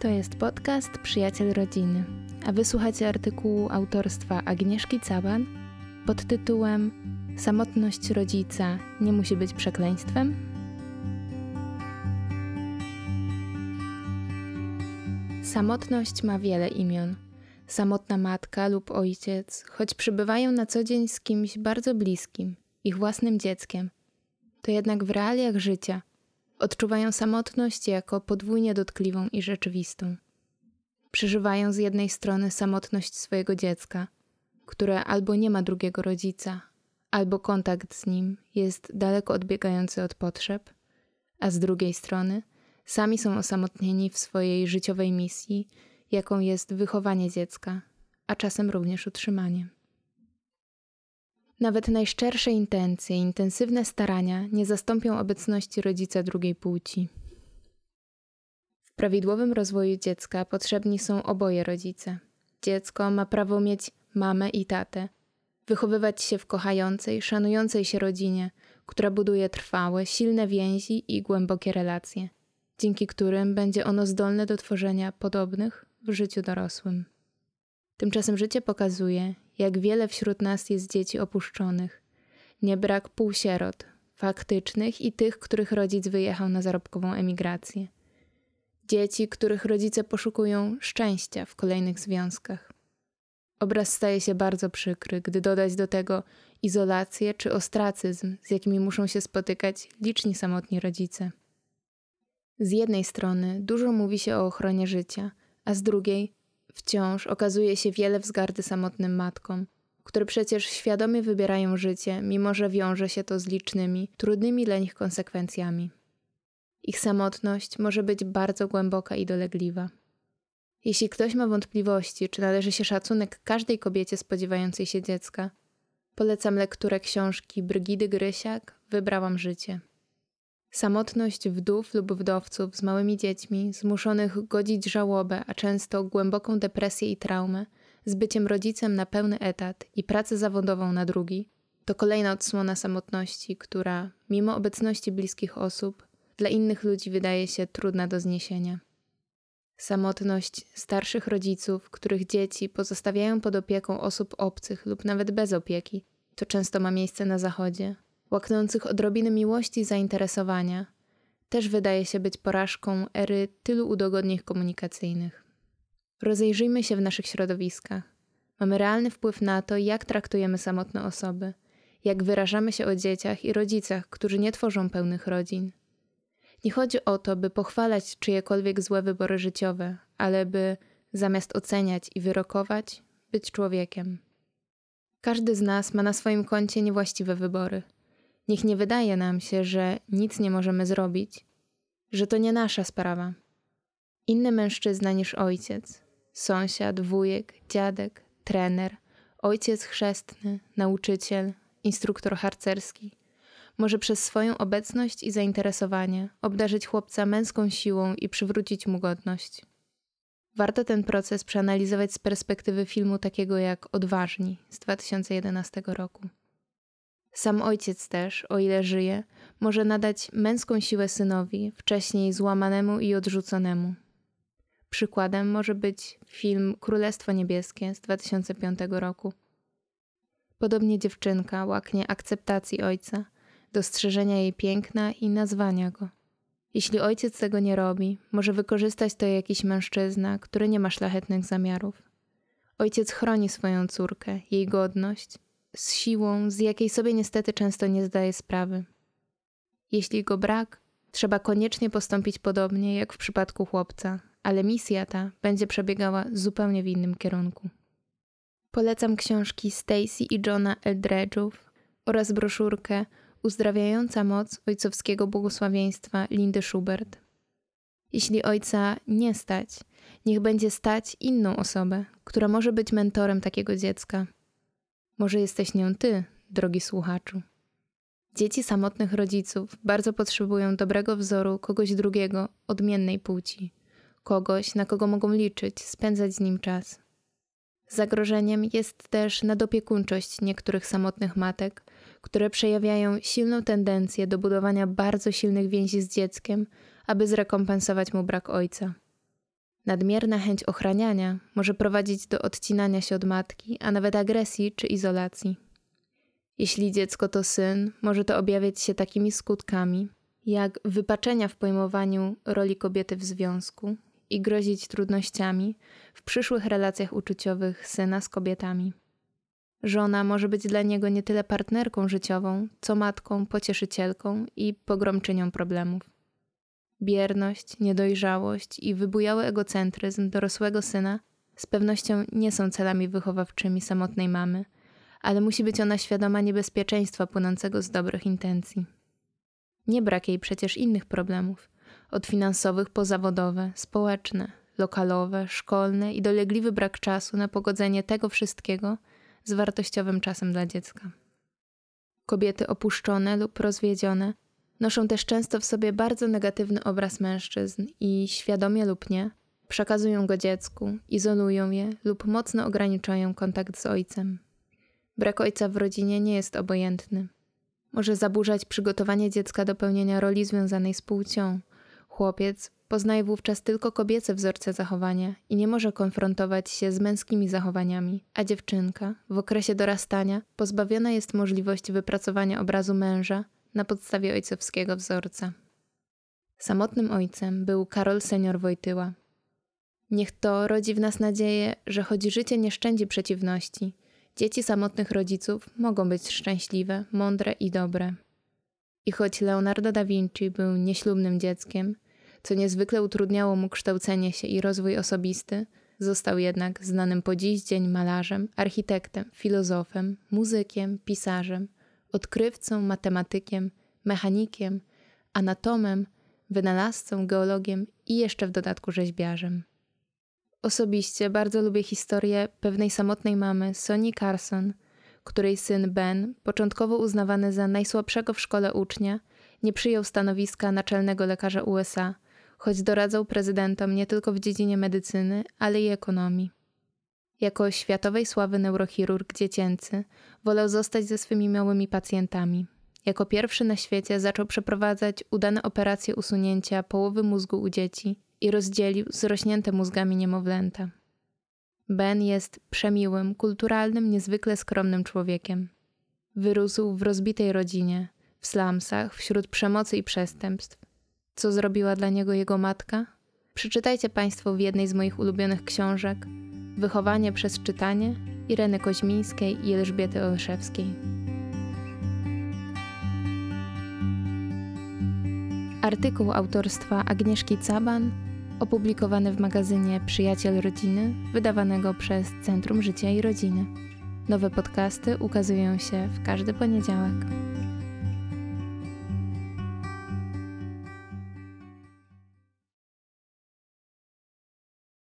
To jest podcast Przyjaciel Rodziny, a wysłuchacie artykułu autorstwa Agnieszki Caban pod tytułem Samotność rodzica nie musi być przekleństwem? Samotność ma wiele imion. Samotna matka lub ojciec, choć przybywają na co dzień z kimś bardzo bliskim, ich własnym dzieckiem, to jednak w realiach życia – Odczuwają samotność jako podwójnie dotkliwą i rzeczywistą. Przeżywają z jednej strony samotność swojego dziecka, które albo nie ma drugiego rodzica, albo kontakt z nim jest daleko odbiegający od potrzeb, a z drugiej strony sami są osamotnieni w swojej życiowej misji, jaką jest wychowanie dziecka, a czasem również utrzymanie. Nawet najszczersze intencje, intensywne starania nie zastąpią obecności rodzica drugiej płci. W prawidłowym rozwoju dziecka potrzebni są oboje rodzice. Dziecko ma prawo mieć mamę i tatę, wychowywać się w kochającej, szanującej się rodzinie, która buduje trwałe, silne więzi i głębokie relacje, dzięki którym będzie ono zdolne do tworzenia podobnych w życiu dorosłym. Tymczasem życie pokazuje, jak wiele wśród nas jest dzieci opuszczonych. Nie brak półsierot, faktycznych i tych, których rodzic wyjechał na zarobkową emigrację. Dzieci, których rodzice poszukują szczęścia w kolejnych związkach. Obraz staje się bardzo przykry, gdy dodać do tego izolację czy ostracyzm, z jakimi muszą się spotykać liczni samotni rodzice. Z jednej strony dużo mówi się o ochronie życia, a z drugiej Wciąż okazuje się wiele wzgardy samotnym matkom, które przecież świadomie wybierają życie, mimo że wiąże się to z licznymi, trudnymi dla nich konsekwencjami. Ich samotność może być bardzo głęboka i dolegliwa. Jeśli ktoś ma wątpliwości, czy należy się szacunek każdej kobiecie spodziewającej się dziecka, polecam lekturę książki Brygidy Grysiak Wybrałam życie. Samotność wdów lub wdowców z małymi dziećmi, zmuszonych godzić żałobę, a często głęboką depresję i traumę, z byciem rodzicem na pełny etat i pracę zawodową na drugi, to kolejna odsłona samotności, która, mimo obecności bliskich osób, dla innych ludzi wydaje się trudna do zniesienia. Samotność starszych rodziców, których dzieci pozostawiają pod opieką osób obcych lub nawet bez opieki, to często ma miejsce na zachodzie, łaknących odrobiny miłości i zainteresowania, też wydaje się być porażką ery tylu udogodnień komunikacyjnych. Rozejrzyjmy się w naszych środowiskach. Mamy realny wpływ na to, jak traktujemy samotne osoby, jak wyrażamy się o dzieciach i rodzicach, którzy nie tworzą pełnych rodzin. Nie chodzi o to, by pochwalać czyjekolwiek złe wybory życiowe, ale by zamiast oceniać i wyrokować, być człowiekiem. Każdy z nas ma na swoim koncie niewłaściwe wybory – Niech nie wydaje nam się, że nic nie możemy zrobić, że to nie nasza sprawa. Inny mężczyzna niż ojciec, sąsiad, wujek, dziadek, trener, ojciec chrzestny, nauczyciel, instruktor harcerski, może przez swoją obecność i zainteresowanie obdarzyć chłopca męską siłą i przywrócić mu godność. Warto ten proces przeanalizować z perspektywy filmu takiego jak Odważni z 2011 roku. Sam ojciec też, o ile żyje, może nadać męską siłę synowi, wcześniej złamanemu i odrzuconemu. Przykładem może być film Królestwo Niebieskie z 2005 roku. Podobnie dziewczynka łaknie akceptacji ojca, dostrzeżenia jej piękna i nazwania go. Jeśli ojciec tego nie robi, może wykorzystać to jakiś mężczyzna, który nie ma szlachetnych zamiarów. Ojciec chroni swoją córkę, jej godność z siłą, z jakiej sobie niestety często nie zdaje sprawy. Jeśli go brak, trzeba koniecznie postąpić podobnie jak w przypadku chłopca, ale misja ta będzie przebiegała zupełnie w innym kierunku. Polecam książki Stacy i Johna Eldredge'ów oraz broszurkę Uzdrawiająca moc ojcowskiego błogosławieństwa Lindy Schubert. Jeśli ojca nie stać, niech będzie stać inną osobę, która może być mentorem takiego dziecka – może jesteś nią ty, drogi słuchaczu. Dzieci samotnych rodziców bardzo potrzebują dobrego wzoru kogoś drugiego, odmiennej płci, kogoś, na kogo mogą liczyć, spędzać z nim czas. Zagrożeniem jest też nadopiekuńczość niektórych samotnych matek, które przejawiają silną tendencję do budowania bardzo silnych więzi z dzieckiem, aby zrekompensować mu brak ojca. Nadmierna chęć ochraniania może prowadzić do odcinania się od matki, a nawet agresji czy izolacji. Jeśli dziecko to syn, może to objawiać się takimi skutkami, jak wypaczenia w pojmowaniu roli kobiety w związku i grozić trudnościami w przyszłych relacjach uczuciowych syna z kobietami. Żona może być dla niego nie tyle partnerką życiową, co matką, pocieszycielką i pogromczynią problemów. Bierność, niedojrzałość i wybujały egocentryzm dorosłego syna z pewnością nie są celami wychowawczymi samotnej mamy, ale musi być ona świadoma niebezpieczeństwa płynącego z dobrych intencji. Nie brak jej przecież innych problemów, od finansowych po zawodowe, społeczne, lokalowe, szkolne i dolegliwy brak czasu na pogodzenie tego wszystkiego z wartościowym czasem dla dziecka. Kobiety opuszczone lub rozwiedzione noszą też często w sobie bardzo negatywny obraz mężczyzn i świadomie lub nie przekazują go dziecku, izolują je lub mocno ograniczają kontakt z ojcem. Brak ojca w rodzinie nie jest obojętny. Może zaburzać przygotowanie dziecka do pełnienia roli związanej z płcią. Chłopiec poznaje wówczas tylko kobiece wzorce zachowania i nie może konfrontować się z męskimi zachowaniami, a dziewczynka w okresie dorastania pozbawiona jest możliwości wypracowania obrazu męża na podstawie ojcowskiego wzorca. Samotnym ojcem był Karol senior Wojtyła. Niech to rodzi w nas nadzieję, że choć życie nie szczędzi przeciwności, dzieci samotnych rodziców mogą być szczęśliwe, mądre i dobre. I choć Leonardo da Vinci był nieślubnym dzieckiem, co niezwykle utrudniało mu kształcenie się i rozwój osobisty, został jednak znanym po dziś dzień malarzem, architektem, filozofem, muzykiem, pisarzem – odkrywcą, matematykiem, mechanikiem, anatomem, wynalazcą, geologiem i jeszcze w dodatku rzeźbiarzem. Osobiście bardzo lubię historię pewnej samotnej mamy, Sonny Carson, której syn Ben, początkowo uznawany za najsłabszego w szkole ucznia, nie przyjął stanowiska naczelnego lekarza USA, choć doradzał prezydentom nie tylko w dziedzinie medycyny, ale i ekonomii. Jako światowej sławy neurochirurg dziecięcy wolał zostać ze swymi małymi pacjentami. Jako pierwszy na świecie zaczął przeprowadzać udane operacje usunięcia połowy mózgu u dzieci i rozdzielił zrośnięte mózgami niemowlęta. Ben jest przemiłym, kulturalnym, niezwykle skromnym człowiekiem. Wyrósł w rozbitej rodzinie, w slumsach, wśród przemocy i przestępstw. Co zrobiła dla niego jego matka? Przeczytajcie Państwo w jednej z moich ulubionych książek – Wychowanie przez czytanie Ireny Koźmińskiej i Elżbiety Olszewskiej. Artykuł autorstwa Agnieszki Caban, opublikowany w magazynie Przyjaciel Rodziny, wydawanego przez Centrum Życia i Rodziny. Nowe podcasty ukazują się w każdy poniedziałek.